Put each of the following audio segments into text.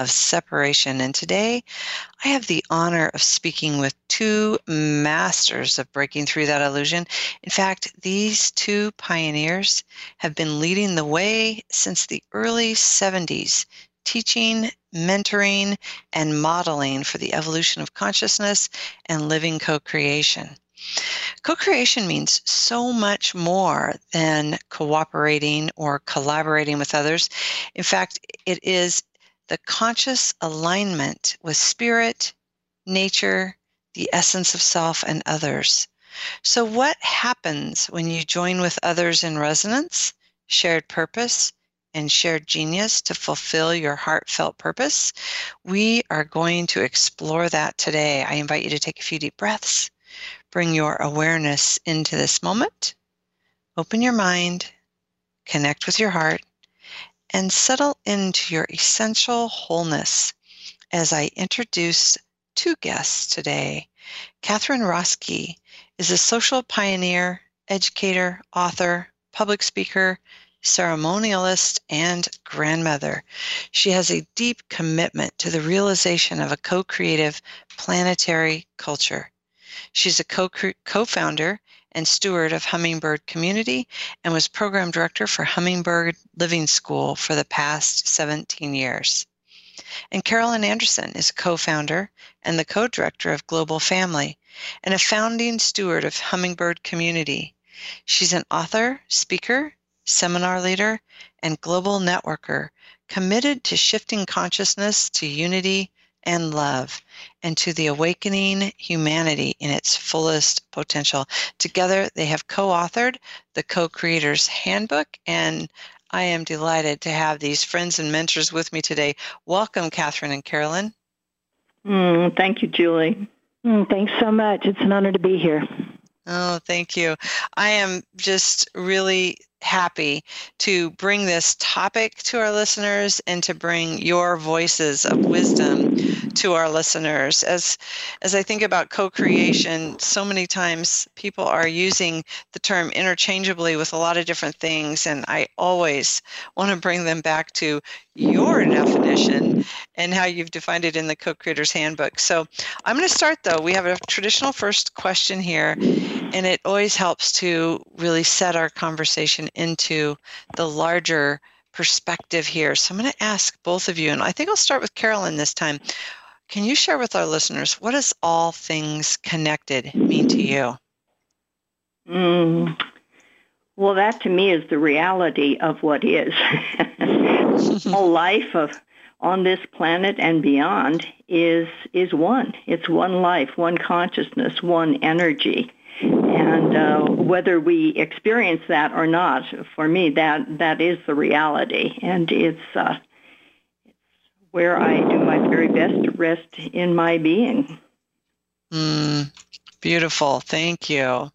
of separation. And today I have the honor of speaking with two masters of breaking through that illusion. In fact, these two pioneers have been leading the way since the early 70s, teaching, mentoring, and modeling for the evolution of consciousness and living co creation. Co creation means so much more than cooperating or collaborating with others. In fact, it is the conscious alignment with spirit, nature, the essence of self, and others. So, what happens when you join with others in resonance, shared purpose, and shared genius to fulfill your heartfelt purpose? We are going to explore that today. I invite you to take a few deep breaths, bring your awareness into this moment, open your mind, connect with your heart, and settle into your essential wholeness as I introduce two guests today. Catherine Roske is a social pioneer, educator, author, public speaker, ceremonialist, and grandmother. She has a deep commitment to the realization of a co creative planetary culture. She's a co founder and steward of Hummingbird Community and was program director for Hummingbird Living School for the past 17 years. And Carolyn Anderson is a co founder and the co director of Global Family and a founding steward of Hummingbird Community. She's an author, speaker, seminar leader, and global networker committed to shifting consciousness to unity and love and to the awakening humanity in its fullest potential. Together, they have co authored the Co Creators Handbook, and I am delighted to have these friends and mentors with me today. Welcome, Catherine and Carolyn. Mm, thank you, Julie. Mm, thanks so much. It's an honor to be here. Oh, thank you. I am just really happy to bring this topic to our listeners and to bring your voices of wisdom to our listeners. As as i think about co-creation so many times people are using the term interchangeably with a lot of different things and i always want to bring them back to your definition and how you've defined it in the co-creators handbook. So i'm going to start though. We have a traditional first question here and it always helps to really set our conversation into the larger perspective here. So I'm going to ask both of you, and I think I'll start with Carolyn this time. Can you share with our listeners what does all things connected mean to you? Mm, well, that to me is the reality of what is. all life of on this planet and beyond is is one. It's one life, one consciousness, one energy and uh, whether we experience that or not, for me, that that is the reality, and it's, uh, it's where I do my very best to rest in my being. Mm, beautiful, thank you.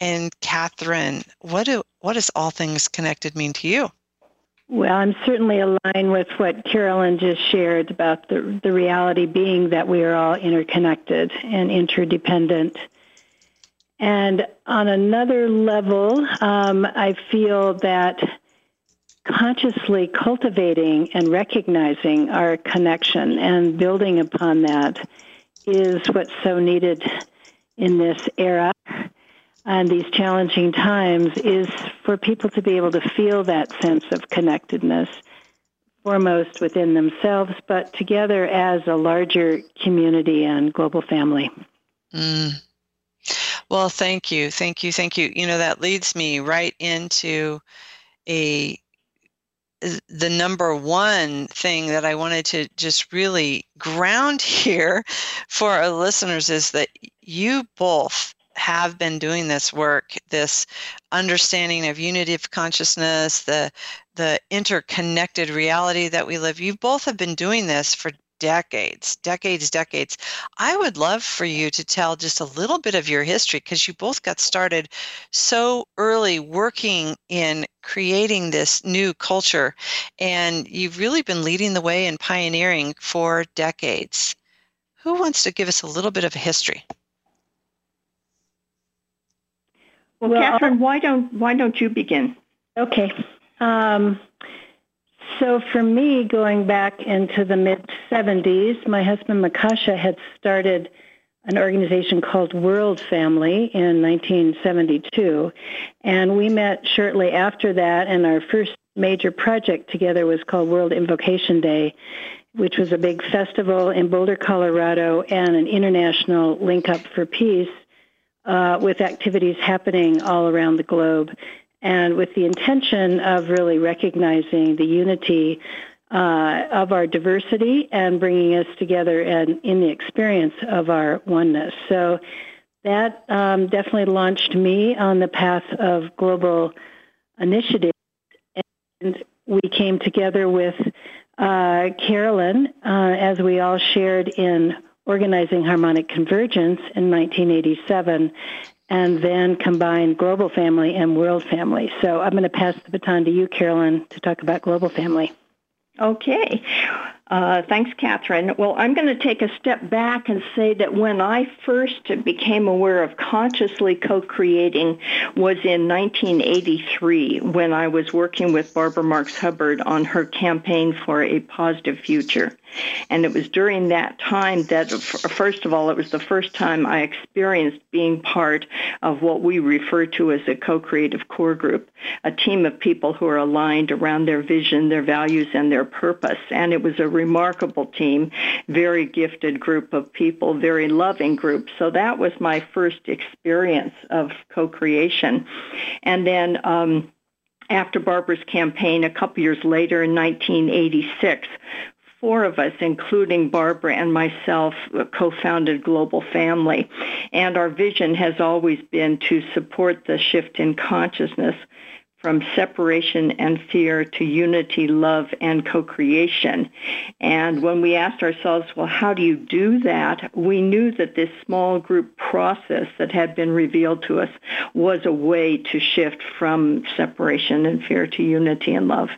And Catherine, what do what does all things connected mean to you? Well, I'm certainly aligned with what Carolyn just shared about the the reality being that we are all interconnected and interdependent and on another level, um, I feel that consciously cultivating and recognizing our connection and building upon that is what's so needed in this era. And these challenging times is for people to be able to feel that sense of connectedness foremost within themselves but together as a larger community and global family. Mm, well, thank you. Thank you. Thank you. You know, that leads me right into a uh, the number one thing that I wanted to just really ground here for our listeners is that you both have been doing this work, this understanding of unity of consciousness, the the interconnected reality that we live. You both have been doing this for decades, decades, decades. I would love for you to tell just a little bit of your history because you both got started so early working in creating this new culture, and you've really been leading the way and pioneering for decades. Who wants to give us a little bit of a history? Well, well Catherine, why don't why don't you begin? Okay. Um, so for me, going back into the mid 70s, my husband Makasha had started an organization called World Family in 1972, and we met shortly after that. And our first major project together was called World Invocation Day, which was a big festival in Boulder, Colorado, and an international link up for peace uh, with activities happening all around the globe, and with the intention of really recognizing the unity uh, of our diversity and bringing us together and in the experience of our oneness. So that um, definitely launched me on the path of global initiatives. And we came together with uh, Carolyn, uh, as we all shared in organizing harmonic convergence in 1987 and then combine global family and world family. So I'm going to pass the baton to you, Carolyn, to talk about global family. Okay. Uh, thanks, Catherine. Well, I'm going to take a step back and say that when I first became aware of consciously co-creating was in 1983 when I was working with Barbara Marx Hubbard on her campaign for a positive future. And it was during that time that, first of all, it was the first time I experienced being part of what we refer to as a co-creative core group, a team of people who are aligned around their vision, their values, and their purpose. And it was a remarkable team, very gifted group of people, very loving group. So that was my first experience of co-creation. And then um, after Barbara's campaign, a couple years later in 1986, four of us, including Barbara and myself, co-founded Global Family. And our vision has always been to support the shift in consciousness from separation and fear to unity, love, and co-creation. And when we asked ourselves, well, how do you do that? We knew that this small group process that had been revealed to us was a way to shift from separation and fear to unity and love.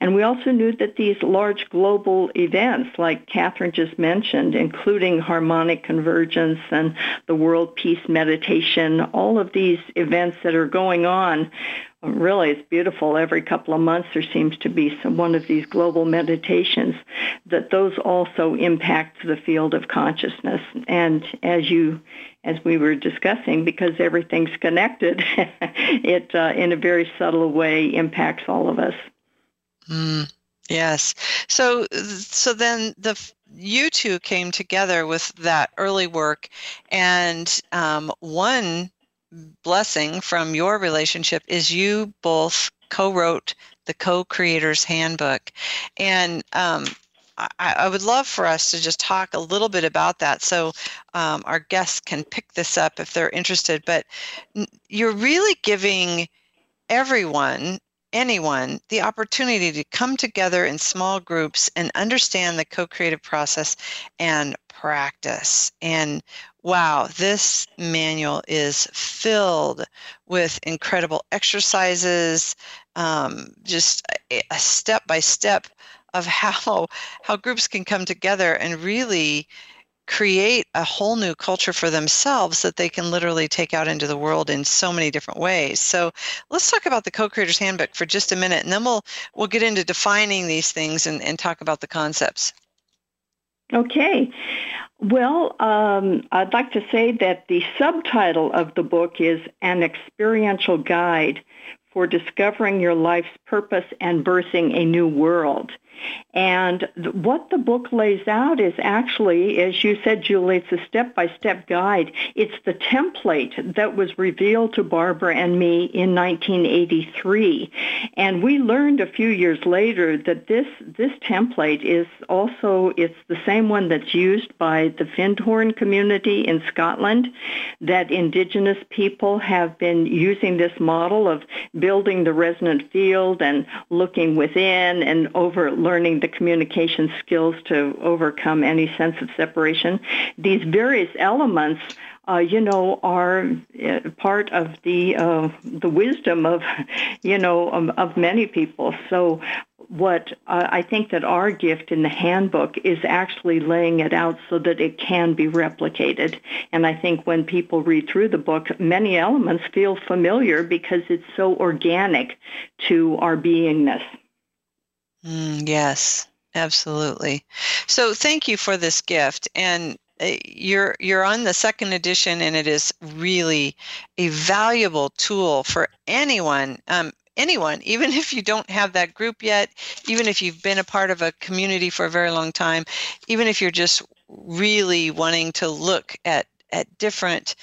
And we also knew that these large global events, like Catherine just mentioned, including harmonic convergence and the world peace meditation, all of these events that are going on really it's beautiful. Every couple of months there seems to be some one of these global meditations that those also impact the field of consciousness. And as you as we were discussing because everything's connected it uh, in a very subtle way impacts all of us. Mm, yes. So so then the you two came together with that early work and um, one blessing from your relationship is you both co-wrote the co-creators handbook. And um, I, I, would love for us to just talk a little bit about that so um, our guests can pick this up if they're interested. But you're really giving everyone anyone the opportunity to come together in small groups and understand the co-creative process and practice. And wow, this manual is filled with incredible exercises, um, just a step by step of how how groups can come together and really create a whole new culture for themselves that they can literally take out into the world in so many different ways. So let's talk about the co-creators handbook for just a minute and then we'll we'll get into defining these things and, and talk about the concepts. Okay. Well, um, I'd like to say that the subtitle of the book is An Experiential Guide for Discovering Your Life's Purpose and Birthing a New World. And th- what the book lays out is actually, as you said, Julie, it's a step-by-step guide. It's the template that was revealed to Barbara and me in 1983. And we learned a few years later that this, this template is also, it's the same one that's used by the Findhorn community in Scotland, that indigenous people have been using this model of building the resonant field and looking within and over learning the communication skills to overcome any sense of separation. These various elements uh, you know, are uh, part of the uh, the wisdom of, you know, of, of many people. So what uh, I think that our gift in the handbook is actually laying it out so that it can be replicated. And I think when people read through the book, many elements feel familiar because it's so organic to our beingness. Mm, yes, absolutely. So thank you for this gift. And uh, you're you're on the second edition and it is really a valuable tool for anyone um, anyone even if you don't have that group yet even if you've been a part of a community for a very long time even if you're just really wanting to look at at different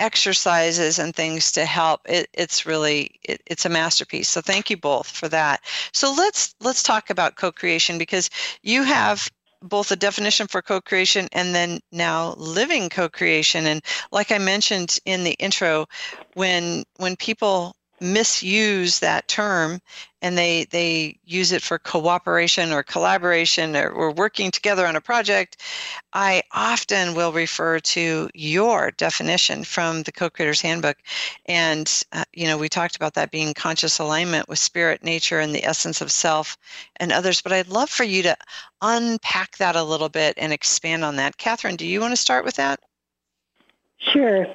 exercises and things to help it, it's really it, it's a masterpiece. So thank you both for that. So let's let's talk about co-creation because you have both a definition for co-creation and then now living co-creation. And like i mentioned in the intro when when people misuse that term and they they use it for cooperation or collaboration or, or working together on a project i often will refer to your definition from the co-creators handbook. And uh, you know we talked about that being conscious alignment with spirit nature and the essence of self and others but i'd love for you to unpack that a little bit and expand on that. Catherine do you want to start with that? Sure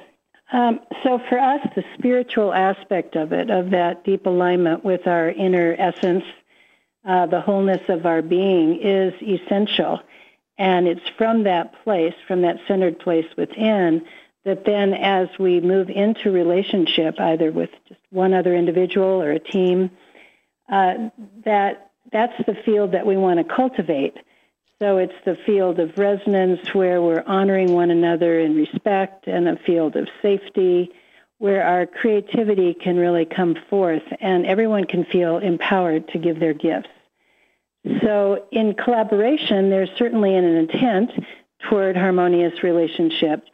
um, so for us, the spiritual aspect of it, of that deep alignment with our inner essence, uh, the wholeness of our being is essential. And it's from that place, from that centered place within, that then as we move into relationship, either with just one other individual or a team, uh, that that's the field that we want to cultivate. So it's the field of resonance where we're honoring one another in respect and a field of safety where our creativity can really come forth and everyone can feel empowered to give their gifts. So in collaboration, there's certainly an intent toward harmonious relationship.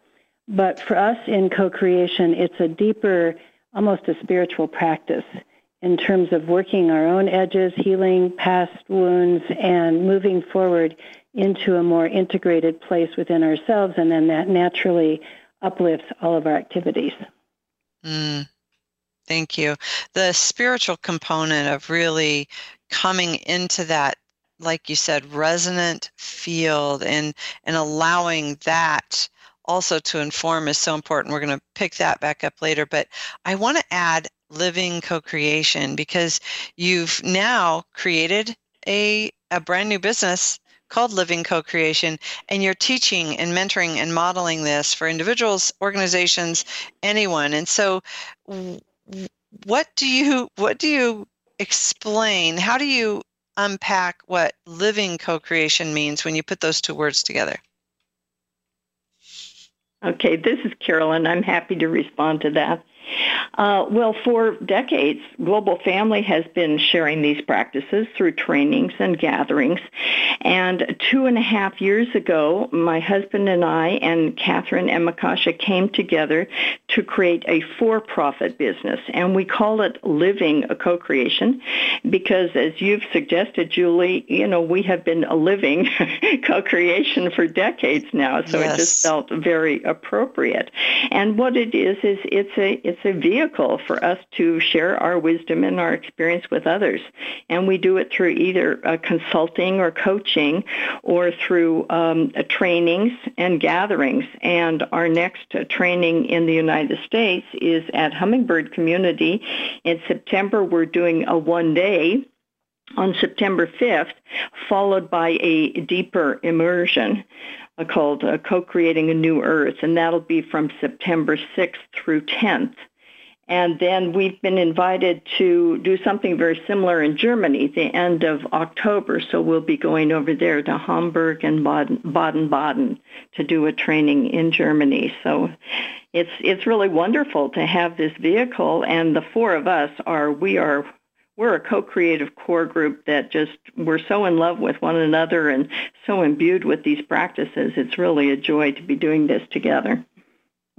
But for us in co-creation, it's a deeper, almost a spiritual practice in terms of working our own edges, healing past wounds, and moving forward into a more integrated place within ourselves, and then that naturally uplifts all of our activities. Mm, thank you. The spiritual component of really coming into that, like you said, resonant field and and allowing that also to inform is so important. We're going to pick that back up later, but I want to add living co-creation because you've now created a a brand new business called Living Co-Creation, and you're teaching and mentoring and modeling this for individuals, organizations, anyone. And so, what do you what do you explain? How do you unpack what living co-creation means when you put those two words together? Okay, this is Carolyn. I'm happy to respond to that. Uh, well, for decades, Global Family has been sharing these practices through trainings and gatherings. And two and a half years ago, my husband and I and Catherine and Makasha came together to create a for-profit business. And we call it Living a Co-Creation because as you've suggested, Julie, you know, we have been a living co-creation for decades now. So yes. it just felt very appropriate. And what it is, is it's a, it's a vehicle for us to share our wisdom and our experience with others. And we do it through either uh, consulting or coaching or through um, uh, trainings and gatherings. And our next uh, training in the United States is at Hummingbird Community. In September, we're doing a one day on September 5th, followed by a deeper immersion uh, called uh, Co-Creating a New Earth, and that'll be from September 6th through 10th. And then we've been invited to do something very similar in Germany the end of October. So we'll be going over there to Hamburg and Baden-Baden to do a training in Germany. So it's it's really wonderful to have this vehicle and the four of us are we are we're a co-creative core group that just we're so in love with one another and so imbued with these practices. It's really a joy to be doing this together.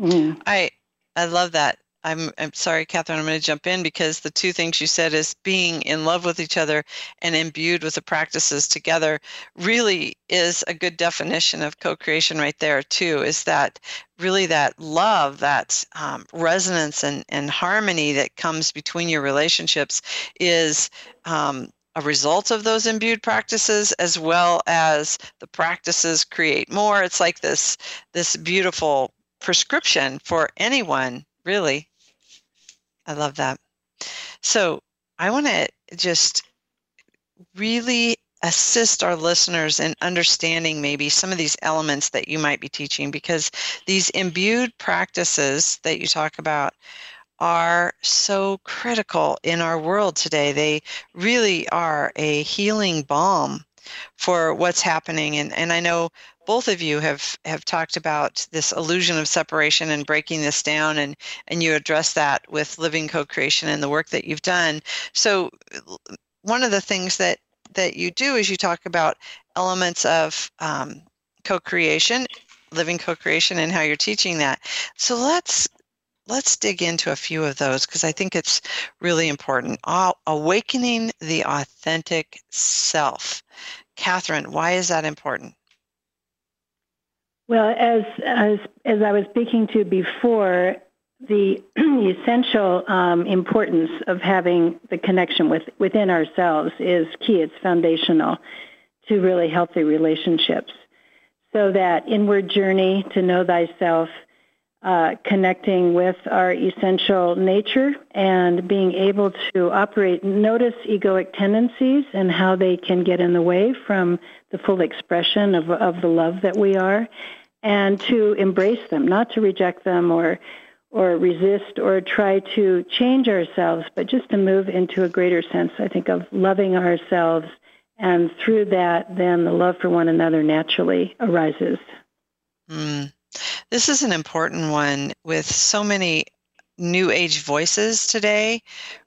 Mm. I I love that I'm, I'm sorry, Catherine, I'm going to jump in because the two things you said is being in love with each other and imbued with the practices together really is a good definition of co-creation right there too, is that really that love, that um, resonance and, and harmony that comes between your relationships is um, a result of those imbued practices as well as the practices create more. It's like this this beautiful prescription for anyone really i love that so i want to just really assist our listeners in understanding maybe some of these elements that you might be teaching because these imbued practices that you talk about are so critical in our world today. They really are a healing balm for what's happening. And, and I know both of you have, have talked about this illusion of separation and breaking this down, and, and you address that with living co creation and the work that you've done. So, one of the things that, that you do is you talk about elements of um, co creation living co-creation and how you're teaching that. So let's let's dig into a few of those because I think it's really important. awakening the authentic self. Catherine, why is that important? Well, as as, as I was speaking to before, the essential um, importance of having the connection with within ourselves is key. It's foundational to really healthy relationships. So that inward journey to know thyself uh, connecting with our essential nature and being able to operate, notice egoic tendencies and how they can get in the way from the full expression of, of the love that we are, and to embrace them, not to reject them or or resist or try to change ourselves, but just to move into a greater sense, I think, of loving ourselves. And through that, then the love for one another naturally arises. Mm. This is an important one with so many new age voices today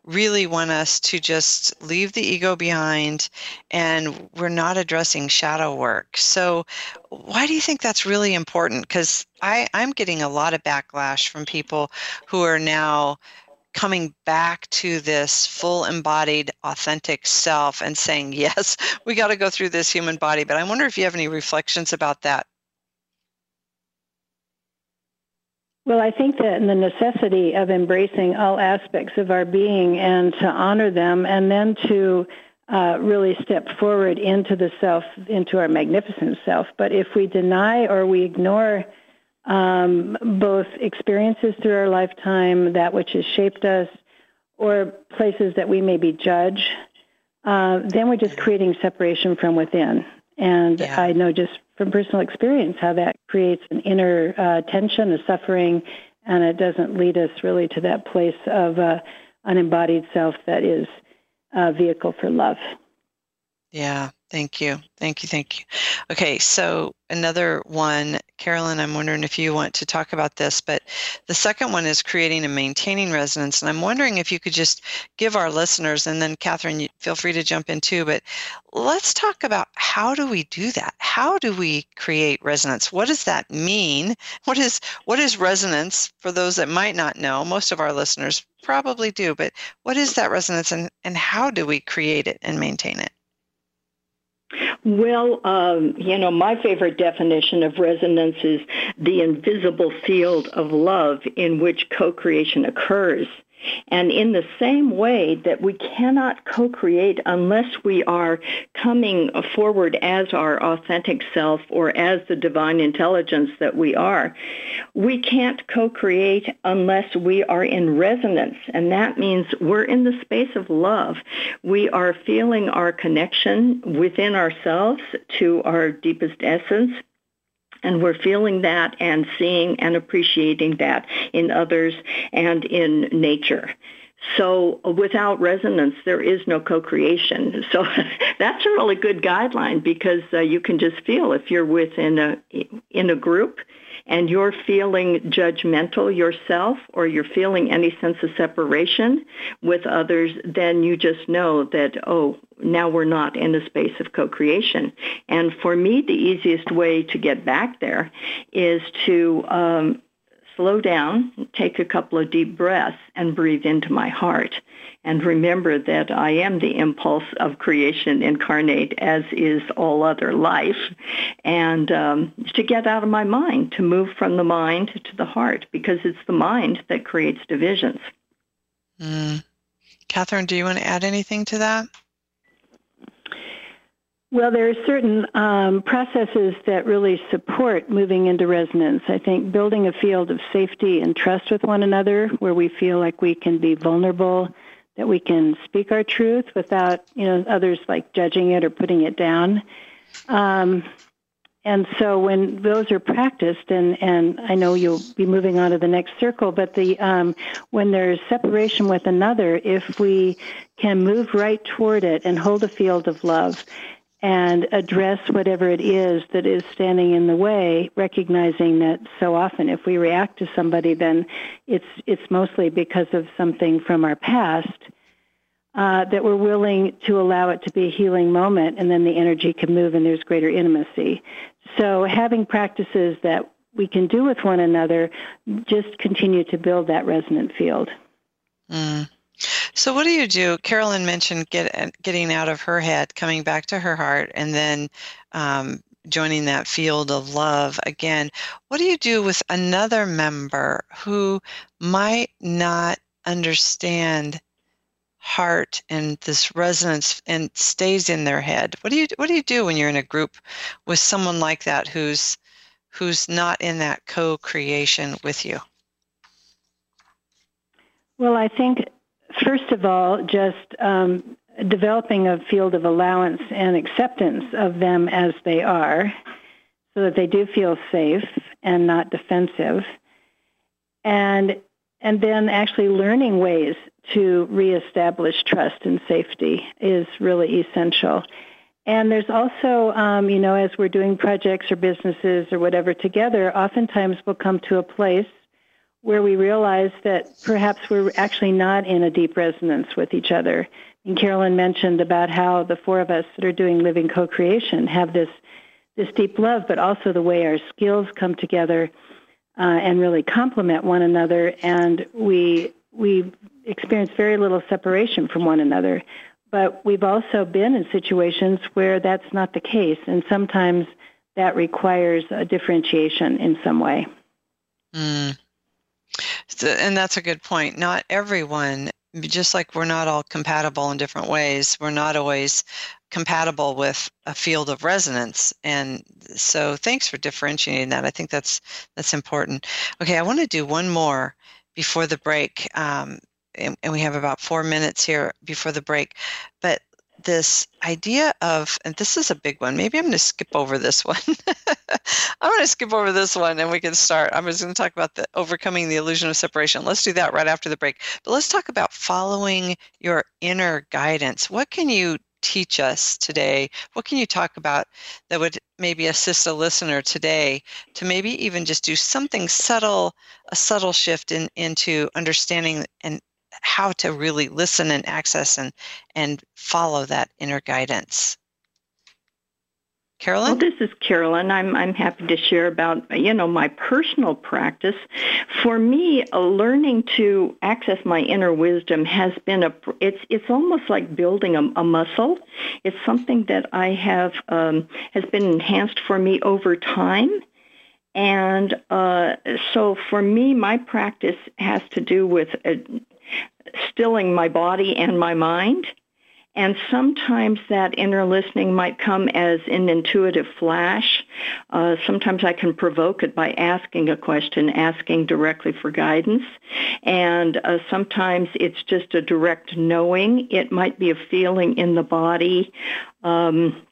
really want us to just leave the ego behind and we're not addressing shadow work. So why do you think that's really important? Because i'm getting a lot of backlash from people who are now coming back to this full embodied authentic self and saying yes we got to go through this human body. But i wonder if you have any reflections about that Well, I think that the necessity of embracing all aspects of our being and to honor them and then to uh, really step forward into the self, into our magnificent self. But if we deny or we ignore um, both experiences through our lifetime, that which has shaped us, or places that we maybe judge, uh, then we're just creating separation from within. And yeah. I know just from personal experience how that creates an inner uh, tension, a suffering, and it doesn't lead us really to that place of uh, embodied self that is a vehicle for love. Yeah, thank you. Thank you. Thank you. Okay, so another one, Carolyn, I'm wondering if you want to talk about this, but the second one is creating and maintaining resonance. And I'm wondering if you could just give our listeners, and then Catherine, feel free to jump in too, but let's talk about how do we do that? How do we create resonance? What does that mean? What is what is resonance for those that might not know? Most of our listeners probably do, but what is that resonance and, and how do we create it and maintain it? Well, um, you know, my favorite definition of resonance is the invisible field of love in which co-creation occurs. And in the same way that we cannot co-create unless we are coming forward as our authentic self or as the divine intelligence that we are, we can't co-create unless we are in resonance. And that means we're in the space of love. We are feeling our connection within ourselves to our deepest essence and we're feeling that and seeing and appreciating that in others and in nature. So without resonance, there is no co-creation. So that's a really good guideline because uh, you can just feel if you're within a in a group and you're feeling judgmental yourself or you're feeling any sense of separation with others, then you just know that, oh, now we're not in a space of co-creation. And for me, the easiest way to get back there is to um, slow down, take a couple of deep breaths, and breathe into my heart. And remember that I am the impulse of creation incarnate, as is all other life. And um, to get out of my mind, to move from the mind to the heart, because it's the mind that creates divisions. Mm. Catherine, do you want to add anything to that? Well, there are certain um, processes that really support moving into resonance. I think building a field of safety and trust with one another where we feel like we can be vulnerable, that we can speak our truth without, you know, others like judging it or putting it down. Um, and so when those are practiced, and, and I know you'll be moving on to the next circle, but the um, when there's separation with another, if we can move right toward it and hold a field of love and address whatever it is that is standing in the way, recognizing that so often if we react to somebody, then it's it's mostly because of something from our past. Uh, that we're willing to allow it to be a healing moment, and then the energy can move, and there's greater intimacy. So, having practices that we can do with one another just continue to build that resonant field. Mm. So, what do you do? Carolyn mentioned get, getting out of her head, coming back to her heart, and then um, joining that field of love again. What do you do with another member who might not understand heart and this resonance and stays in their head? What do you What do you do when you're in a group with someone like that who's who's not in that co-creation with you? Well, I think first of all, just um, developing a field of allowance and acceptance of them as they are so that they do feel safe and not defensive. And and then actually learning ways to reestablish trust and safety is really essential. And there's also, um, you know, as we're doing projects or businesses or whatever together, oftentimes we'll come to a place where we realize that perhaps we're actually not in a deep resonance with each other. And Carolyn mentioned about how the four of us that are doing living co-creation have this this deep love, but also the way our skills come together uh, and really complement one another, and we we experience very little separation from one another. But we've also been in situations where that's not the case, and sometimes that requires a differentiation in some way. Mm. So, and that's a good point. Not everyone, just like we're not all compatible in different ways, we're not always compatible with a field of resonance. And so thanks for differentiating that. I think that's that's important. Okay, I want to do one more before the break. Um, and, and we have about four minutes here before the break. But this idea of, and this is a big one. Maybe I'm going to skip over this one. I'm going to skip over this one and we can start. I'm just going to talk about the overcoming the illusion of separation. Let's do that right after the break. But let's talk about following your inner guidance. What can you teach us today? What can you talk about that would maybe assist a listener today to maybe even just do something subtle, a subtle shift in, into understanding and how to really listen and access and and follow that inner guidance. Carolyn? Well, this is Carolyn. I'm I'm happy to share about you know my personal practice. For me, learning to access my inner wisdom has been a it's it's almost like building a, a muscle. It's something that I have um, has been enhanced for me over time. And uh, so for me, my practice has to do with uh, stilling my body and my mind. And sometimes that inner listening might come as an intuitive flash. Uh, sometimes I can provoke it by asking a question, asking directly for guidance. And uh, sometimes it's just a direct knowing. It might be a feeling in the body. Um,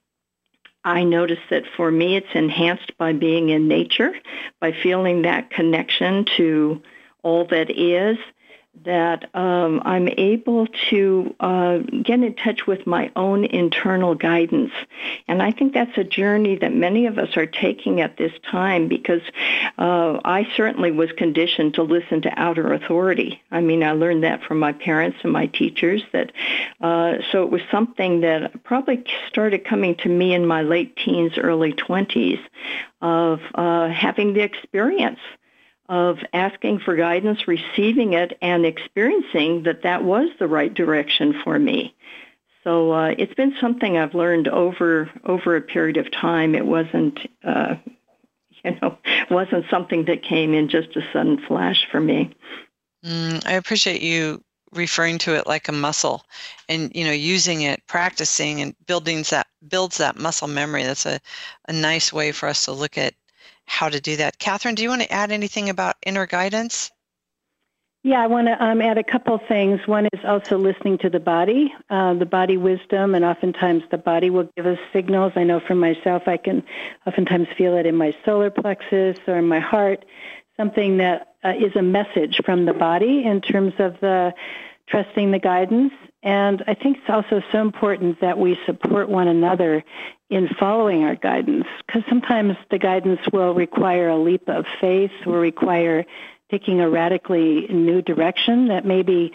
I notice that for me it's enhanced by being in nature, by feeling that connection to all that is that um, I'm able to uh, get in touch with my own internal guidance. And I think that's a journey that many of us are taking at this time because uh, I certainly was conditioned to listen to outer authority. I mean, I learned that from my parents and my teachers. That uh, so it was something that probably started coming to me in my late teens, early 20s of uh, having the experience of asking for guidance, receiving it, and experiencing that that was the right direction for me. So uh, it's been something I've learned over over a period of time. It wasn't, uh, you know, wasn't something that came in just a sudden flash for me. Mm, I appreciate you referring to it like a muscle, and you know, using it, practicing, and building that builds that muscle memory. That's a a nice way for us to look at how to do that. Catherine, do you want to add anything about inner guidance? Yeah, I want to um, add a couple things. One is also listening to the body, uh, the body wisdom, and oftentimes the body will give us signals. I know for myself, I can oftentimes feel it in my solar plexus or in my heart, something that uh, is a message from the body in terms of the trusting the guidance. And I think it's also so important that we support one another in following our guidance because sometimes the guidance will require a leap of faith or require taking a radically new direction that maybe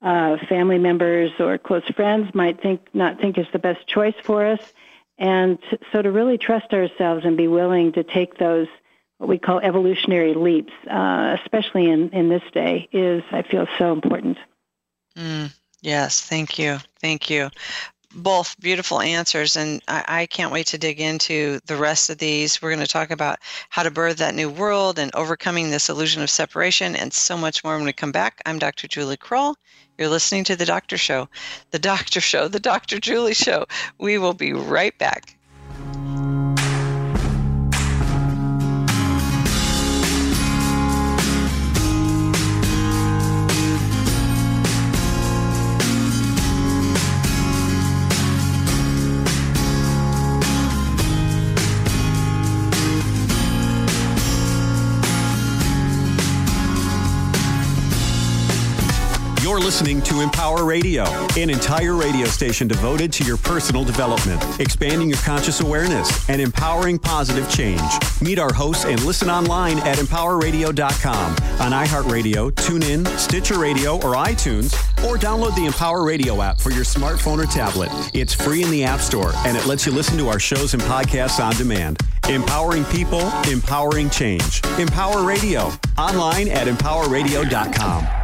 uh, family members or close friends might think not think is the best choice for us. And so to really trust ourselves and be willing to take those what we call evolutionary leaps, uh, especially in, in this day, is I feel so important. Mm, yes, thank you, thank you both beautiful answers, and I, I, can't wait to dig into the rest of these. We're going to talk about how to birth that new world and overcoming this illusion of separation, and so much more when we come back. I'm Dr. Julie Krull. You're listening to The Doctor Show, The Doctor Show, The Dr. Julie Show. We will be right back. You're listening to Empower Radio, an entire radio station devoted to your personal development, expanding your conscious awareness, and empowering positive change. Meet our hosts and listen online at empowerradio.com, on iHeartRadio, TuneIn, Stitcher Radio, or iTunes, or download the Empower Radio app for your smartphone or tablet. It's free in the App Store, and it lets you listen to our shows and podcasts on demand. Empowering people, empowering change. Empower Radio, online at empowerradio.com.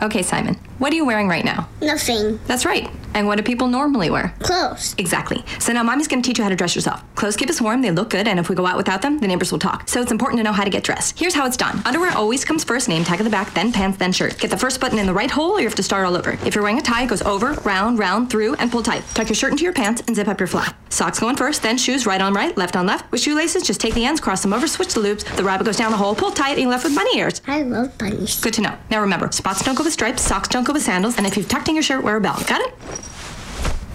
Okay, Simon, what are you wearing right now? Nothing. That's right. And what do people normally wear? Clothes. Exactly. So now mommy's going to teach you how to dress yourself. Clothes keep us warm, they look good, and if we go out without them, the neighbors will talk. So it's important to know how to get dressed. Here's how it's done. Underwear always comes first, name tag at the back, then pants, then shirt. Get the first button in the right hole or you have to start all over. If you're wearing a tie, it goes over, round, round, through, and pull tight. Tuck your shirt into your pants and zip up your flap. Socks going first, then shoes right on right, left on left. With shoelaces, just take the ends, cross them over, switch the loops. The rabbit goes down the hole, pull tight, and you're left with bunny ears. I love bunnies. Good to know. Now remember, spots don't go with stripes, socks don't go with sandals, and if you've tucked in your shirt, wear a belt. Got it?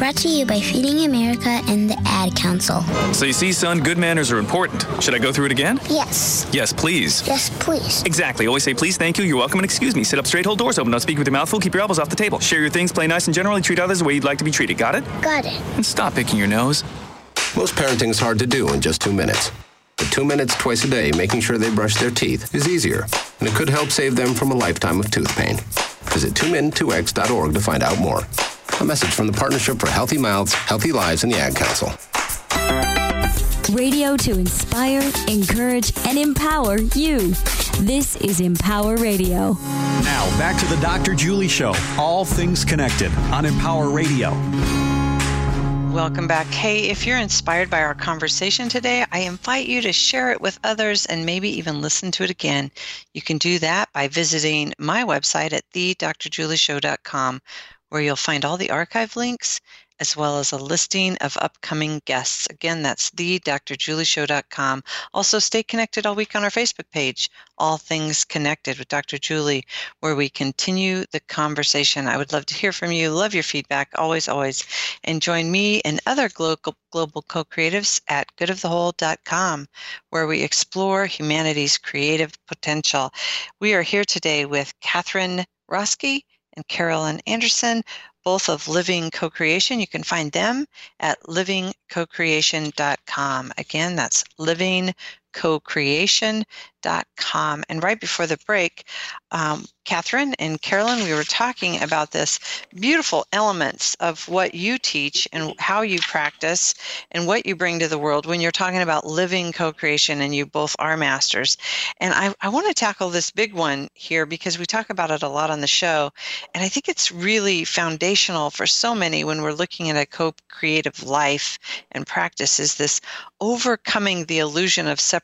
Brought to you by Feeding America and the Ad Council. So you see, son, good manners are important. Should I go through it again? Yes. Yes, please. Yes, please. Exactly. Always say please, thank you, you're welcome, and excuse me. Sit up straight, hold doors open. Don't speak with your mouth full. Keep your elbows off the table. Share your things, play nice, and generally treat others the way you'd like to be treated. Got it? Got it. And stop picking your nose. Most parenting is hard to do in just two minutes. But two minutes twice a day making sure they brush their teeth is easier, and it could help save them from a lifetime of tooth pain. Visit 2min2x.org to find out more. A message from the Partnership for Healthy Mouths, Healthy Lives, and the Ad Council. Radio to inspire, encourage, and empower you. This is Empower Radio. Now, back to the Dr. Julie Show. All things connected on Empower Radio. Welcome back. Hey, if you're inspired by our conversation today, I invite you to share it with others and maybe even listen to it again. You can do that by visiting my website at thedrjulieshow.com, where you'll find all the archive links as well as a listing of upcoming guests. Again, that's thedrjulieshow.com. Also, stay connected all week on our Facebook page, All Things Connected with Dr. Julie, where we continue the conversation. I would love to hear from you. Love your feedback, always, always. And join me and other global, global co creatives at goodofthewhole.com, where we explore humanity's creative potential. We are here today with Catherine Roske and Carolyn Anderson, both of Living Co-Creation. You can find them at livingcocreation.com. Again, that's livingcocreation.com. And right before the break, um, Catherine and Carolyn, we were talking about this beautiful elements of what you teach and how you practice and what you bring to the world when you're talking about living co-creation and you both are masters. And I, I want to tackle this big one here because we talk about it a lot on the show. And I think it's really foundational for so many when we're looking at a co-creative life and practice is this overcoming the illusion of separation.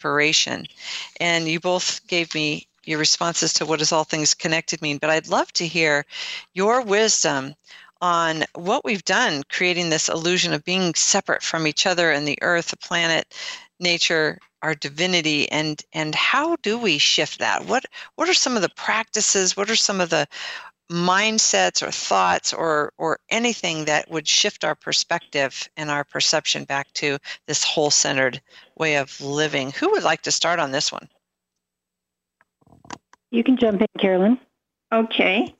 And you both gave me your responses to what does all things connected mean, but I'd love to hear your wisdom on what we've done creating this illusion of being separate from each other and the earth, the planet, nature, our divinity and and how do we shift that? What what are some of the practices? What are some of the mindsets or thoughts or or anything that would shift our perspective and our perception back to this whole centered way of living? Who would like to start on this one? You can jump in, Carolyn. Okay.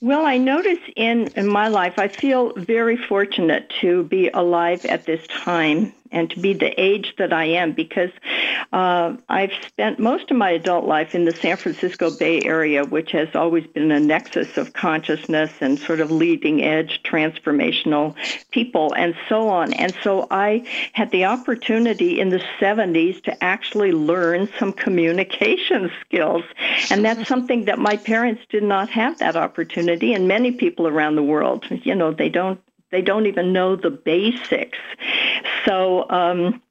Well, I notice in, in my life, I feel very fortunate to be alive at this time and to be the age that I am because uh, I've spent most of my adult life in the San Francisco Bay Area, which has always been a nexus of consciousness and sort of leading edge transformational people and so on. And so I had the opportunity in the 70s to actually learn some communication skills. And that's something that my parents did not have that opportunity, and many people around the world, you know, they don't they don't even know the basics. So um,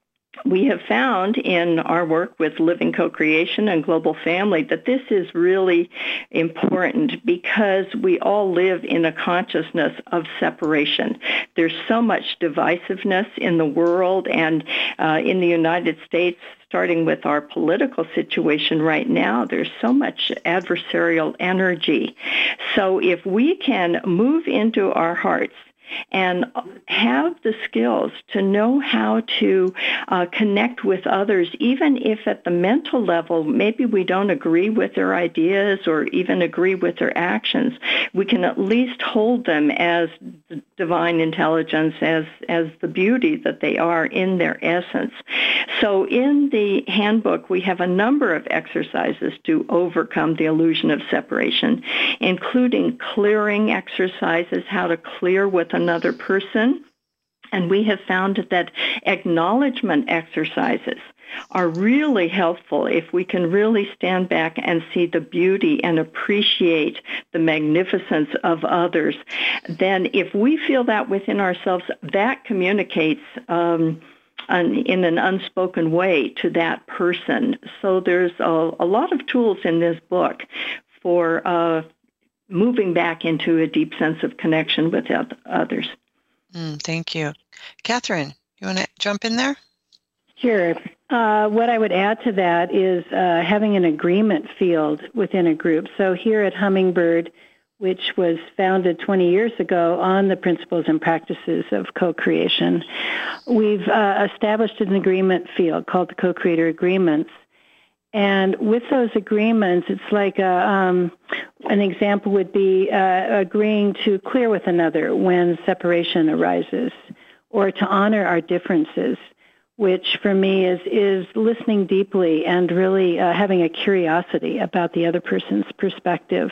we have found in our work with living co-creation and global family that this is really important because we all live in a consciousness of separation. There's so much divisiveness in the world and uh, in the United States starting with our political situation right now, there's so much adversarial energy. So if we can move into our hearts and have the skills to know how to uh, connect with others, even if at the mental level, maybe we don't agree with their ideas or even agree with their actions. We can at least hold them as divine intelligence, as, as the beauty that they are in their essence. So in the handbook, we have a number of exercises to overcome the illusion of separation, including clearing exercises, how to clear with another person. And we have found that acknowledgement exercises are really helpful if we can really stand back and see the beauty and appreciate the magnificence of others. Then if we feel that within ourselves, that communicates um, in an unspoken way to that person. So there's a, a lot of tools in this book for uh, moving back into a deep sense of connection with others. Mm, thank you. Catherine, you want to jump in there? Sure. Uh, what I would add to that is uh, having an agreement field within a group. So here at Hummingbird, which was founded 20 years ago on the principles and practices of co-creation, we've uh, established an agreement field called the co-creator agreements. And with those agreements, it's like a, um, an example would be uh, agreeing to clear with another when separation arises, or to honor our differences, which for me is is listening deeply and really uh, having a curiosity about the other person's perspective.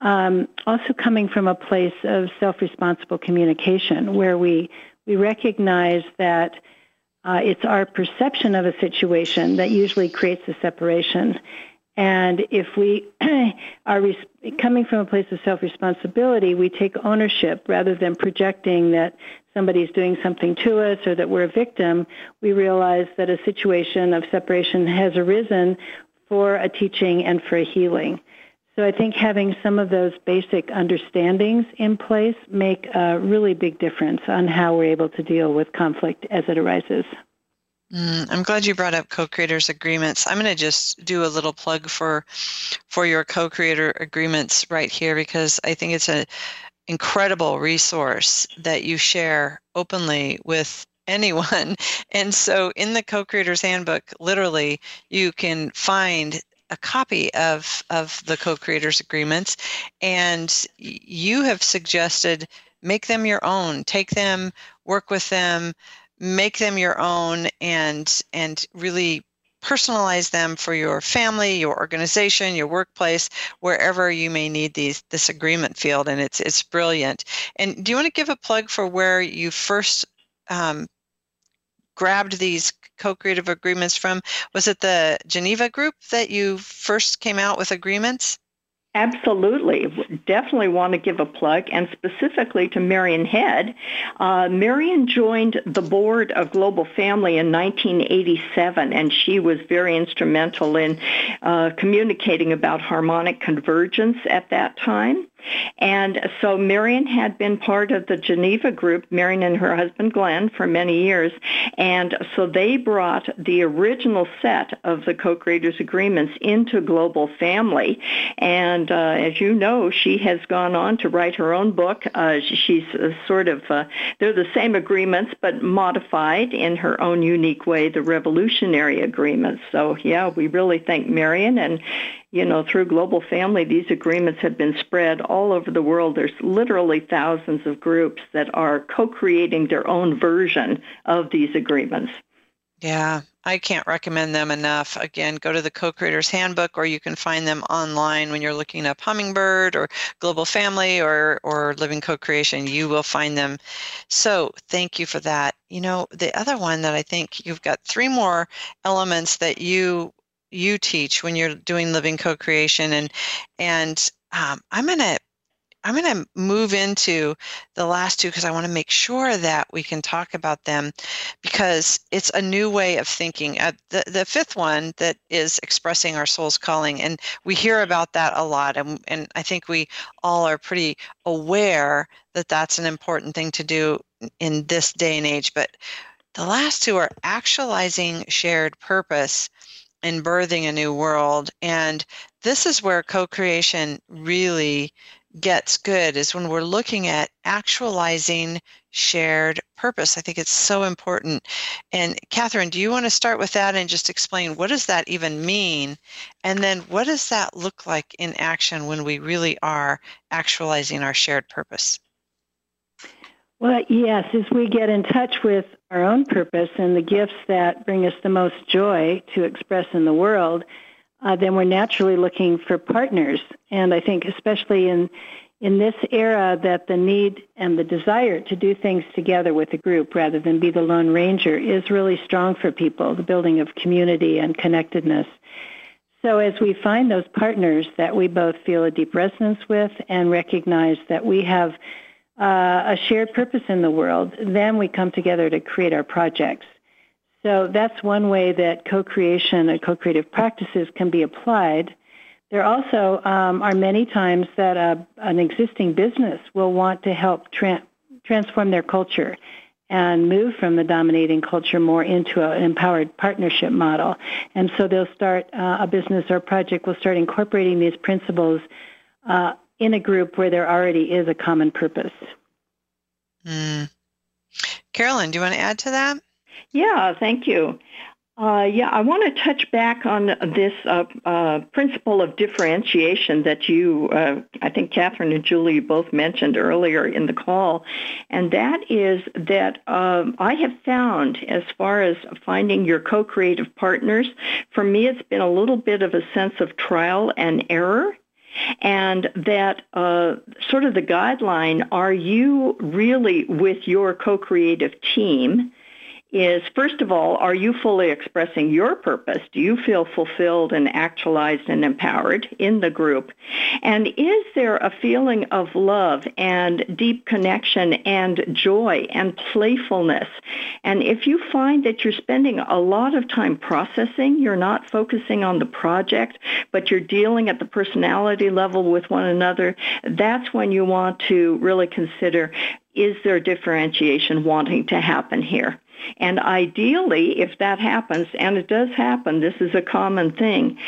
Um, also, coming from a place of self-responsible communication, where we we recognize that uh, it's our perception of a situation that usually creates the separation. And if we are res- coming from a place of self responsibility, we take ownership rather than projecting that somebody's doing something to us or that we're a victim. We realize that a situation of separation has arisen for a teaching and for a healing. So I think having some of those basic understandings in place make a really big difference on how we're able to deal with conflict as it arises. Mm, I'm glad you brought up co-creators agreements. I'm going to just do a little plug for for your co-creator agreements right here because I think it's an incredible resource that you share openly with anyone. And so in the co-creators handbook, literally you can find a copy of of the co-creators agreements and you have suggested make them your own, take them, work with them, make them your own and and really personalize them for your family, your organization, your workplace, wherever you may need these this agreement field, and it's it's brilliant. And do you want to give a plug for where you first um, grabbed these co-creative agreements from? Was it the Geneva group that you first came out with agreements? Absolutely. Definitely want to give a plug, and specifically to Marion Head. Uh, Marion joined the board of Global Family in 1987, and she was very instrumental in uh, communicating about harmonic convergence at that time. And so Marion had been part of the Geneva group, Marion and her husband Glenn, for many years. And so they brought the original set of the co-creators agreements into Global Family. And uh, as you know, she has gone on to write her own book. Uh, she's uh, sort of, uh, they're the same agreements, but modified in her own unique way, the revolutionary agreements. So yeah, we really thank Marion and you know, through Global Family, these agreements have been spread all over the world. There's literally thousands of groups that are co-creating their own version of these agreements. Yeah, I can't recommend them enough. Again, go to the Co-Creators Handbook, or you can find them online when you're looking up Hummingbird or Global Family or or Living Co-Creation. You will find them. So thank you for that. You know, the other one that I think you've got three more elements that you you teach when you're doing living co-creation and and um, i'm going to i'm going to move into the last two because i want to make sure that we can talk about them because it's a new way of thinking. Uh, the, the fifth one that is expressing our soul's calling and we hear about that a lot and, and i think we all are pretty aware that that's an important thing to do in this day and age but the last two are actualizing shared purpose in birthing a new world. And this is where co creation really gets good, is when we're looking at actualizing shared purpose. I think it's so important. And Catherine, do you want to start with that and just explain what does that even mean? And then what does that look like in action when we really are actualizing our shared purpose? Well, yes, as we get in touch with our own purpose and the gifts that bring us the most joy to express in the world, uh, then we're naturally looking for partners. And I think, especially in in this era, that the need and the desire to do things together with a group rather than be the lone ranger is really strong for people. The building of community and connectedness. So as we find those partners that we both feel a deep resonance with and recognize that we have uh, a shared purpose in the world, then we come together to create our projects. So that's one way that co-creation and co-creative practices can be applied. There also um, are many times that uh, an existing business will want to help tra- transform their culture and move from the dominating culture more into an empowered partnership model. And so they'll start uh, a business or a project will start incorporating these principles uh, in a group where there already is a common purpose. Mm. Carolyn, do you want to add to that? Yeah, thank you. Uh, yeah, I want to touch back on this uh, uh, principle of differentiation that you, uh, I think Catherine and Julie both mentioned earlier in the call, and that is that um, I have found, as far as finding your co-creative partners, for me it's been a little bit of a sense of trial and error and that uh, sort of the guideline are you really with your co creative team is first of all, are you fully expressing your purpose? Do you feel fulfilled and actualized and empowered in the group? And is there a feeling of love and deep connection and joy and playfulness? And if you find that you're spending a lot of time processing, you're not focusing on the project, but you're dealing at the personality level with one another, that's when you want to really consider is there differentiation wanting to happen here? And ideally, if that happens, and it does happen, this is a common thing,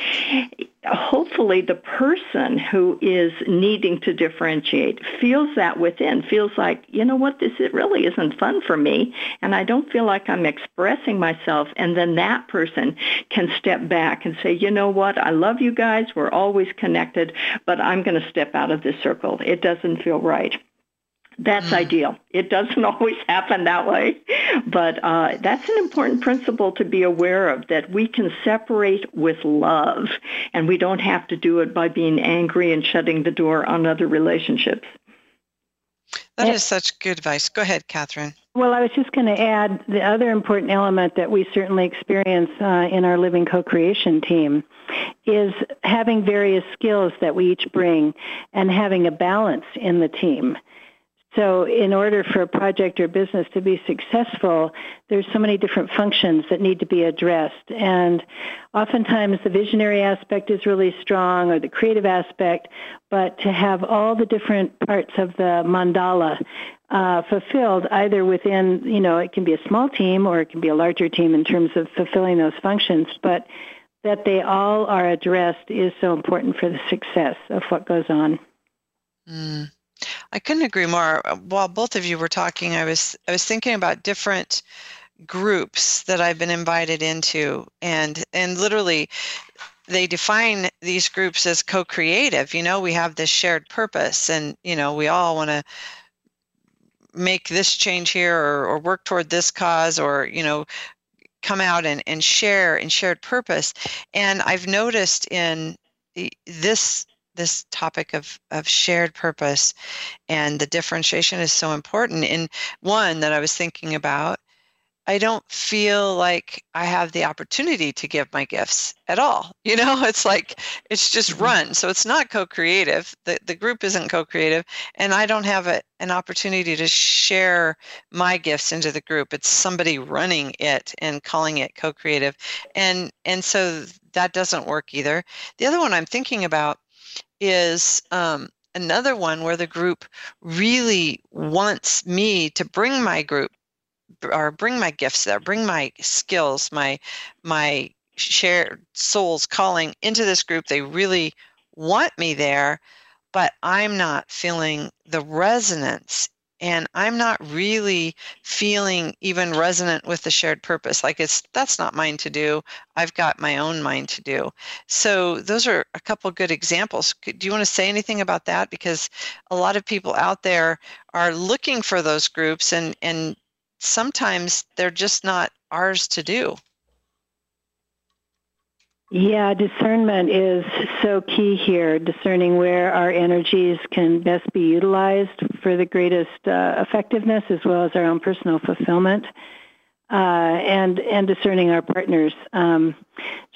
hopefully the person who is needing to differentiate feels that within, feels like, you know what, this really isn't fun for me, and I don't feel like I'm expressing myself. And then that person can step back and say, you know what, I love you guys, we're always connected, but I'm going to step out of this circle. It doesn't feel right. That's mm. ideal. It doesn't always happen that way, but uh, that's an important principle to be aware of that we can separate with love, and we don't have to do it by being angry and shutting the door on other relationships. That is such good advice. Go ahead, Catherine. Well, I was just going to add the other important element that we certainly experience uh, in our Living Co-Creation team is having various skills that we each bring and having a balance in the team. So, in order for a project or business to be successful, there's so many different functions that need to be addressed. And oftentimes the visionary aspect is really strong or the creative aspect, but to have all the different parts of the mandala uh, fulfilled either within, you know, it can be a small team or it can be a larger team in terms of fulfilling those functions, but that they all are addressed is so important for the success of what goes on. Mm. I couldn't agree more. While both of you were talking, I was I was thinking about different groups that I've been invited into, and and literally, they define these groups as co-creative. You know, we have this shared purpose, and you know, we all want to make this change here or, or work toward this cause or you know come out and, and share in shared purpose and i've noticed in this this topic of, of shared purpose and the differentiation is so important. In one that I was thinking about, I don't feel like I have the opportunity to give my gifts at all. You know, it's like it's just mm-hmm. run. So it's not co-creative. The the group isn't co-creative and I don't have a, an opportunity to share my gifts into the group. It's somebody running it and calling it co-creative. And and so that doesn't work either. The other one I'm thinking about is um, another one where the group really wants me to bring my group or bring my gifts there, bring my skills, my my shared souls calling into this group. They really want me there, but I'm not feeling the resonance and i'm not really feeling even resonant with the shared purpose like it's that's not mine to do. I've got my own mind to do. So those are a couple good examples. Do you want to say anything about that? Because a lot of people out there are looking for those groups and and sometimes they're just not ours to do yeah, discernment is so key here, discerning where our energies can best be utilized for the greatest uh, effectiveness as well as our own personal fulfillment. Uh, and and discerning our partners. Um,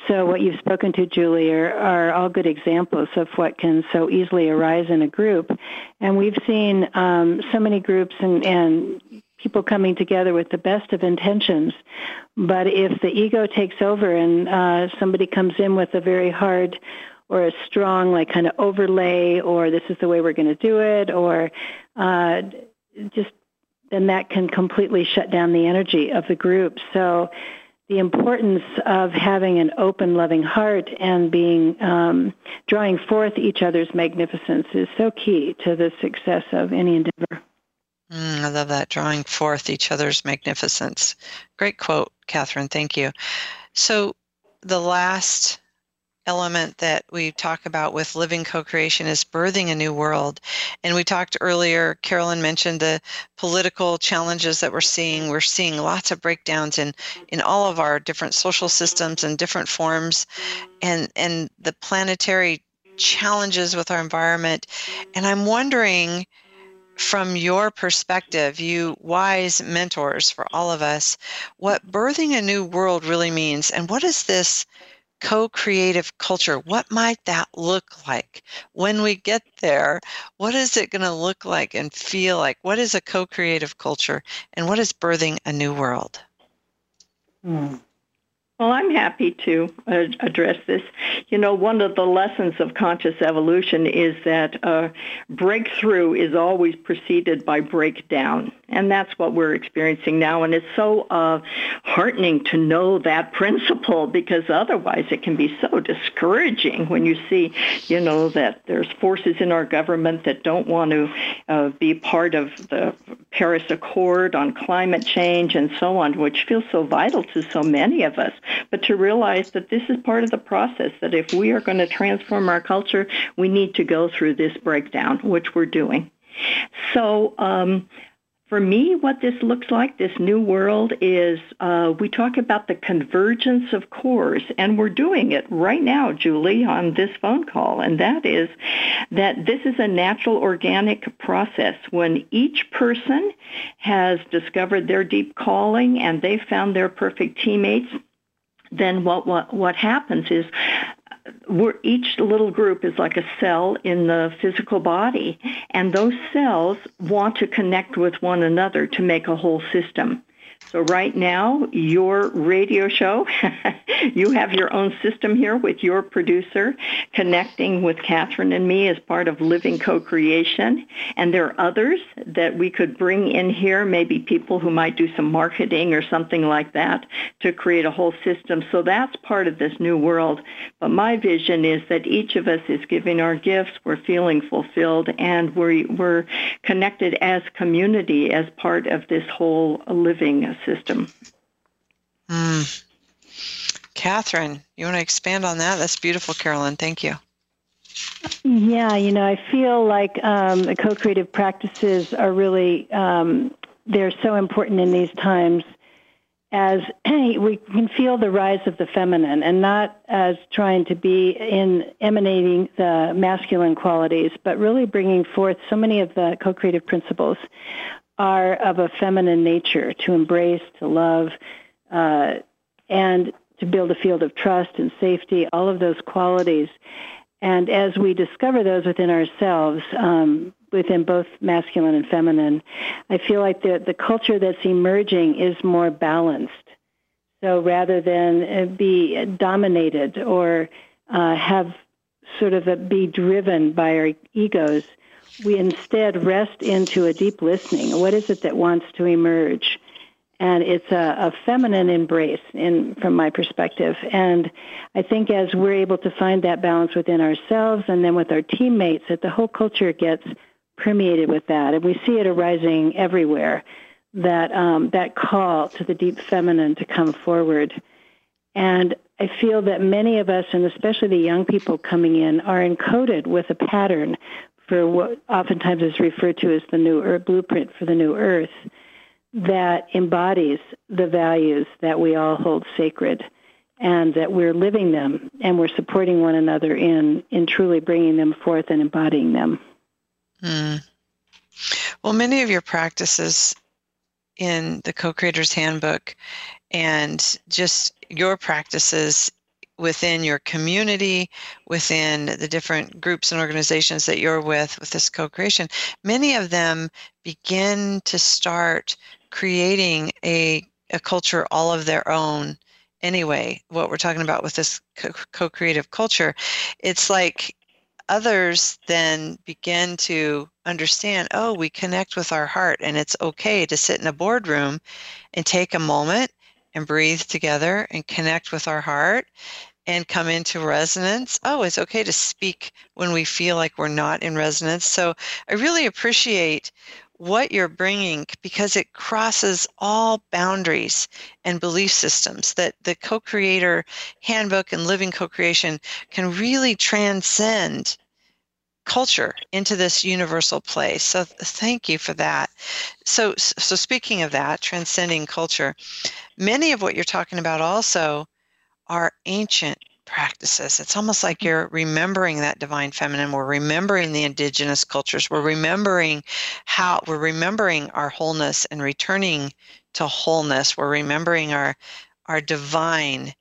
so what you've spoken to, Julie, are, are, all good examples of what can so easily arise in a group. And we've seen um, so many groups and, and people coming together with the best of intentions. But if the ego takes over and uh, somebody comes in with a very hard or a strong, like kind of overlay, or this is the way we're going to do it, or uh, just then that can completely shut down the energy of the group. So the importance of having an open, loving heart and being um, drawing forth each other's magnificence is so key to the success of any endeavor. Mm, I love that, drawing forth each other's magnificence. Great quote, Catherine. Thank you. So, the last element that we talk about with living co-creation is birthing a new world. And we talked earlier, Carolyn mentioned the political challenges that we're seeing. We're seeing lots of breakdowns in, in all of our different social systems and different forms and, and the planetary challenges with our environment. And I'm wondering, from your perspective, you wise mentors for all of us, what birthing a new world really means and what is this co-creative culture? What might that look like? When we get there what is it going to look like and feel like? What is a co-creative culture and what is birthing a new world? Hmm. Well, I'm happy to uh, address this. You know, one of the lessons of conscious evolution is that uh, breakthrough is always preceded by breakdown. And that's what we're experiencing now. And it's so uh, heartening to know that principle because otherwise it can be so discouraging when you see, you know, that there's forces in our government that don't want to uh, be part of the Paris Accord on climate change and so on, which feels so vital to so many of us but to realize that this is part of the process, that if we are going to transform our culture, we need to go through this breakdown, which we're doing. So, um, for me, what this looks like, this new world, is uh, we talk about the convergence of cores, and we're doing it right now, Julie, on this phone call. And that is that this is a natural organic process. When each person has discovered their deep calling and they found their perfect teammates, then what what what happens is we're, each little group is like a cell in the physical body, and those cells want to connect with one another to make a whole system. So right now, your radio show, you have your own system here with your producer connecting with Catherine and me as part of Living Co-Creation. And there are others that we could bring in here, maybe people who might do some marketing or something like that to create a whole system. So that's part of this new world. But my vision is that each of us is giving our gifts, we're feeling fulfilled, and we're, we're connected as community as part of this whole living system. Mm. Catherine, you want to expand on that? That's beautiful, Carolyn. Thank you. Yeah, you know, I feel like um, the co-creative practices are really um, they're so important in these times as we can feel the rise of the feminine and not as trying to be in emanating the masculine qualities, but really bringing forth so many of the co-creative principles are of a feminine nature to embrace, to love, uh, and to build a field of trust and safety, all of those qualities. And as we discover those within ourselves, um, within both masculine and feminine, I feel like the, the culture that's emerging is more balanced. So rather than uh, be dominated or uh, have sort of a, be driven by our egos, we instead rest into a deep listening. What is it that wants to emerge? And it's a, a feminine embrace, in from my perspective. And I think as we're able to find that balance within ourselves and then with our teammates, that the whole culture gets permeated with that, and we see it arising everywhere. That um, that call to the deep feminine to come forward, and I feel that many of us, and especially the young people coming in, are encoded with a pattern for what oftentimes is referred to as the new earth, blueprint for the new earth that embodies the values that we all hold sacred and that we're living them and we're supporting one another in in truly bringing them forth and embodying them. Mm. Well, many of your practices in the co-creator's handbook and just your practices within your community, within the different groups and organizations that you're with with this co-creation, many of them begin to start creating a, a culture all of their own anyway. What we're talking about with this co-creative culture it's like others then begin to understand oh we connect with our heart and it's okay to sit in a boardroom and take a moment and breathe together and connect with our heart and come into resonance. Oh, it's okay to speak when we feel like we're not in resonance. So I really appreciate what you're bringing because it crosses all boundaries and belief systems that the co-creator handbook and living co-creation can really transcend culture into this universal place. So thank you for that. So so speaking of that, transcending culture, many of what you're talking about also are ancient practices. It's almost like you're remembering that divine feminine. We're remembering the indigenous cultures. We're remembering how we're remembering our wholeness and returning to wholeness. We're remembering our our divine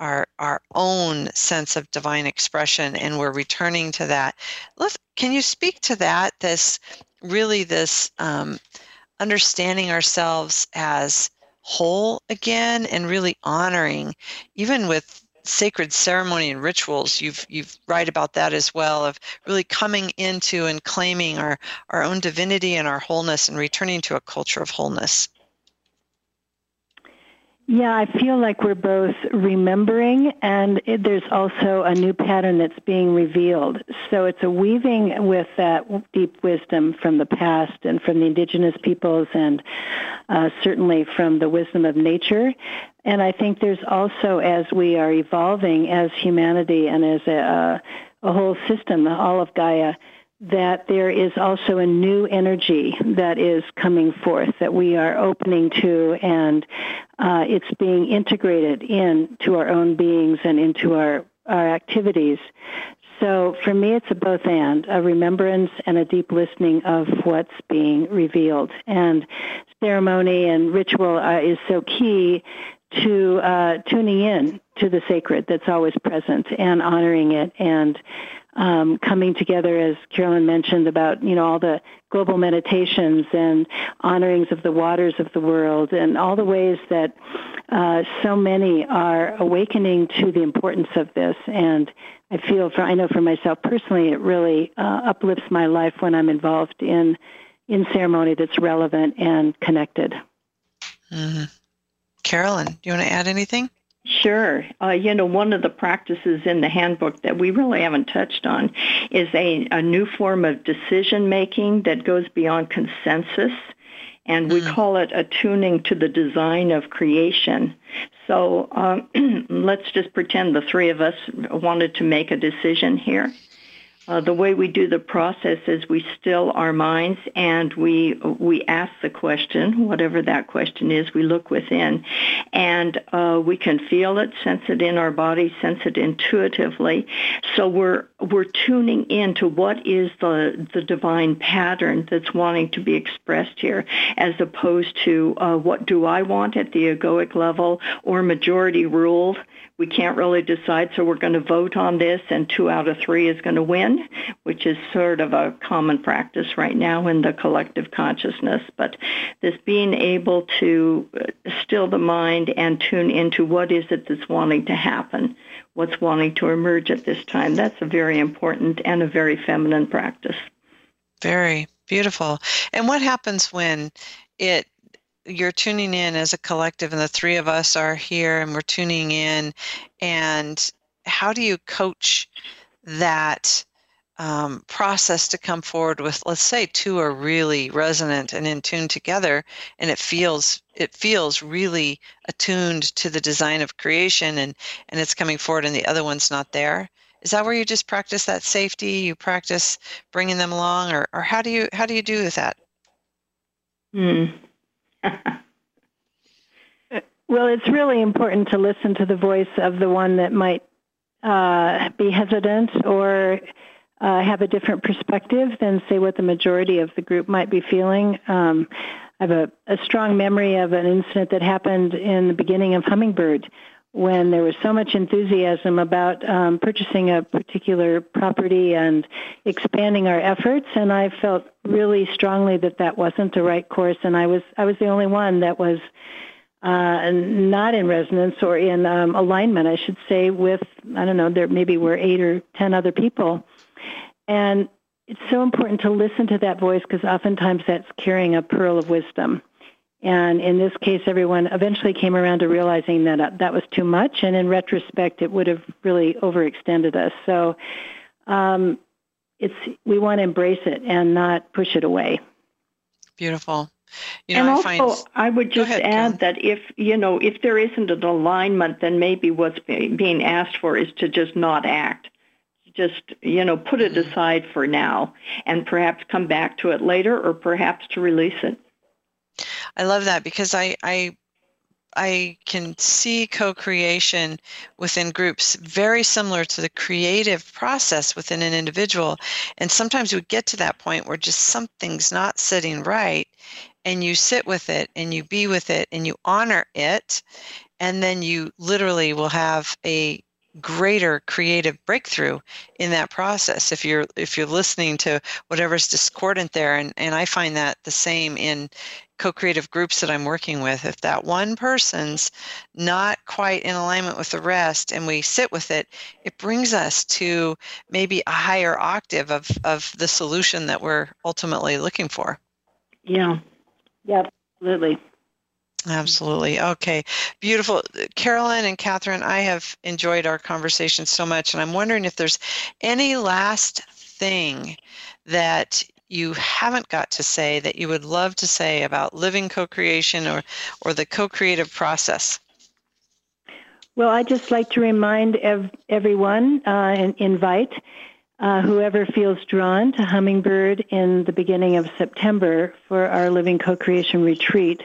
our our own sense of divine expression and we're returning to that Let's, can you speak to that this really this um, understanding ourselves as whole again and really honoring even with sacred ceremony and rituals you've you've write about that as well of really coming into and claiming our our own divinity and our wholeness and returning to a culture of wholeness yeah, I feel like we're both remembering, and it, there's also a new pattern that's being revealed. So it's a weaving with that deep wisdom from the past and from the indigenous peoples, and uh, certainly from the wisdom of nature. And I think there's also, as we are evolving as humanity and as a, a whole system, all of Gaia, that there is also a new energy that is coming forth that we are opening to, and uh, it's being integrated into our own beings and into our, our activities. So for me, it's a both and, a remembrance and a deep listening of what's being revealed. And ceremony and ritual uh, is so key to uh, tuning in to the sacred that's always present and honoring it and um, coming together, as Carolyn mentioned, about you know all the global meditations and honorings of the waters of the world, and all the ways that uh, so many are awakening to the importance of this. And I feel, for I know for myself personally, it really uh, uplifts my life when I'm involved in in ceremony that's relevant and connected. Mm-hmm. Carolyn, do you want to add anything? Sure. Uh, you know, one of the practices in the handbook that we really haven't touched on is a, a new form of decision making that goes beyond consensus. And we mm. call it attuning to the design of creation. So um, let's just pretend the three of us wanted to make a decision here. Uh, the way we do the process is we still our minds and we we ask the question, whatever that question is. We look within, and uh, we can feel it, sense it in our body, sense it intuitively. So we're we're tuning in to what is the the divine pattern that's wanting to be expressed here, as opposed to uh, what do I want at the egoic level or majority ruled we can't really decide, so we're going to vote on this, and two out of three is going to win, which is sort of a common practice right now in the collective consciousness. But this being able to uh, still the mind and tune into what is it that's wanting to happen, what's wanting to emerge at this time, that's a very important and a very feminine practice. Very beautiful. And what happens when it you're tuning in as a collective and the three of us are here and we're tuning in and how do you coach that um, process to come forward with let's say two are really resonant and in tune together and it feels it feels really attuned to the design of creation and and it's coming forward and the other one's not there. Is that where you just practice that safety? You practice bringing them along or, or how do you how do you do with that? Hmm. Well, it's really important to listen to the voice of the one that might uh, be hesitant or uh, have a different perspective than, say, what the majority of the group might be feeling. Um, I have a, a strong memory of an incident that happened in the beginning of Hummingbird when there was so much enthusiasm about um, purchasing a particular property and expanding our efforts, and I felt really strongly that that wasn't the right course, and I was I was the only one that was uh, not in resonance or in um, alignment, I should say, with I don't know there maybe were eight or ten other people, and it's so important to listen to that voice because oftentimes that's carrying a pearl of wisdom. And in this case, everyone eventually came around to realizing that uh, that was too much, and in retrospect, it would have really overextended us. So, um, it's we want to embrace it and not push it away. Beautiful. You know, and I also, find... I would just ahead, add that if you know if there isn't an alignment, then maybe what's being asked for is to just not act just you know put it mm-hmm. aside for now and perhaps come back to it later or perhaps to release it I love that because I, I I can see co-creation within groups very similar to the creative process within an individual. And sometimes we get to that point where just something's not sitting right and you sit with it and you be with it and you honor it and then you literally will have a greater creative breakthrough in that process. If you're if you're listening to whatever's discordant there and and I find that the same in co-creative groups that I'm working with if that one person's not quite in alignment with the rest and we sit with it it brings us to maybe a higher octave of of the solution that we're ultimately looking for. Yeah. Yeah absolutely Absolutely. Okay. Beautiful. Carolyn and Catherine, I have enjoyed our conversation so much, and I'm wondering if there's any last thing that you haven't got to say that you would love to say about living co-creation or, or the co-creative process. Well, I'd just like to remind ev- everyone uh, and invite uh, whoever feels drawn to Hummingbird in the beginning of September for our Living Co-Creation Retreat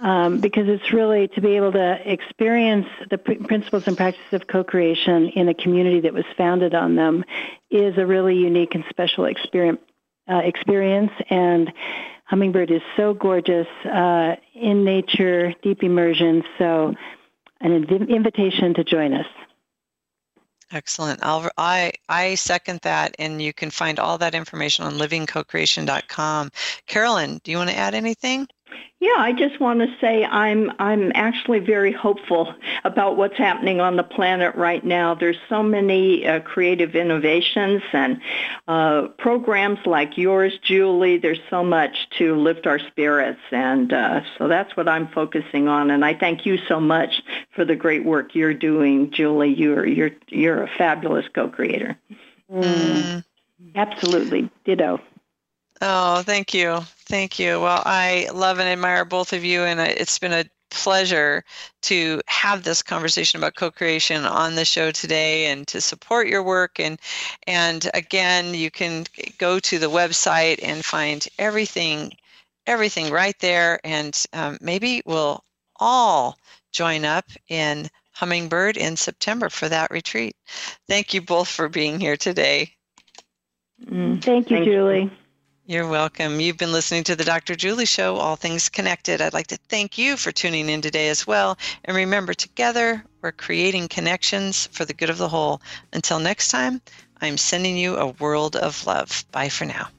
um, because it's really to be able to experience the pr- principles and practices of co-creation in a community that was founded on them is a really unique and special experience. Uh, experience and Hummingbird is so gorgeous uh, in nature, deep immersion. So, an inv- invitation to join us. Excellent. I'll, I I second that, and you can find all that information on livingcocreation.com. Carolyn, do you want to add anything? Yeah, I just want to say I'm I'm actually very hopeful about what's happening on the planet right now. There's so many uh, creative innovations and uh, programs like yours, Julie. There's so much to lift our spirits, and uh, so that's what I'm focusing on. And I thank you so much for the great work you're doing, Julie. You're you're you're a fabulous co-creator. Mm. Absolutely, ditto. Oh, thank you. Thank you. Well, I love and admire both of you, and it's been a pleasure to have this conversation about co-creation on the show today and to support your work and and again you can go to the website and find everything everything right there and um, maybe we'll all join up in hummingbird in september for that retreat thank you both for being here today mm, thank you thank julie you. You're welcome. You've been listening to the Dr. Julie Show, All Things Connected. I'd like to thank you for tuning in today as well. And remember, together, we're creating connections for the good of the whole. Until next time, I'm sending you a world of love. Bye for now.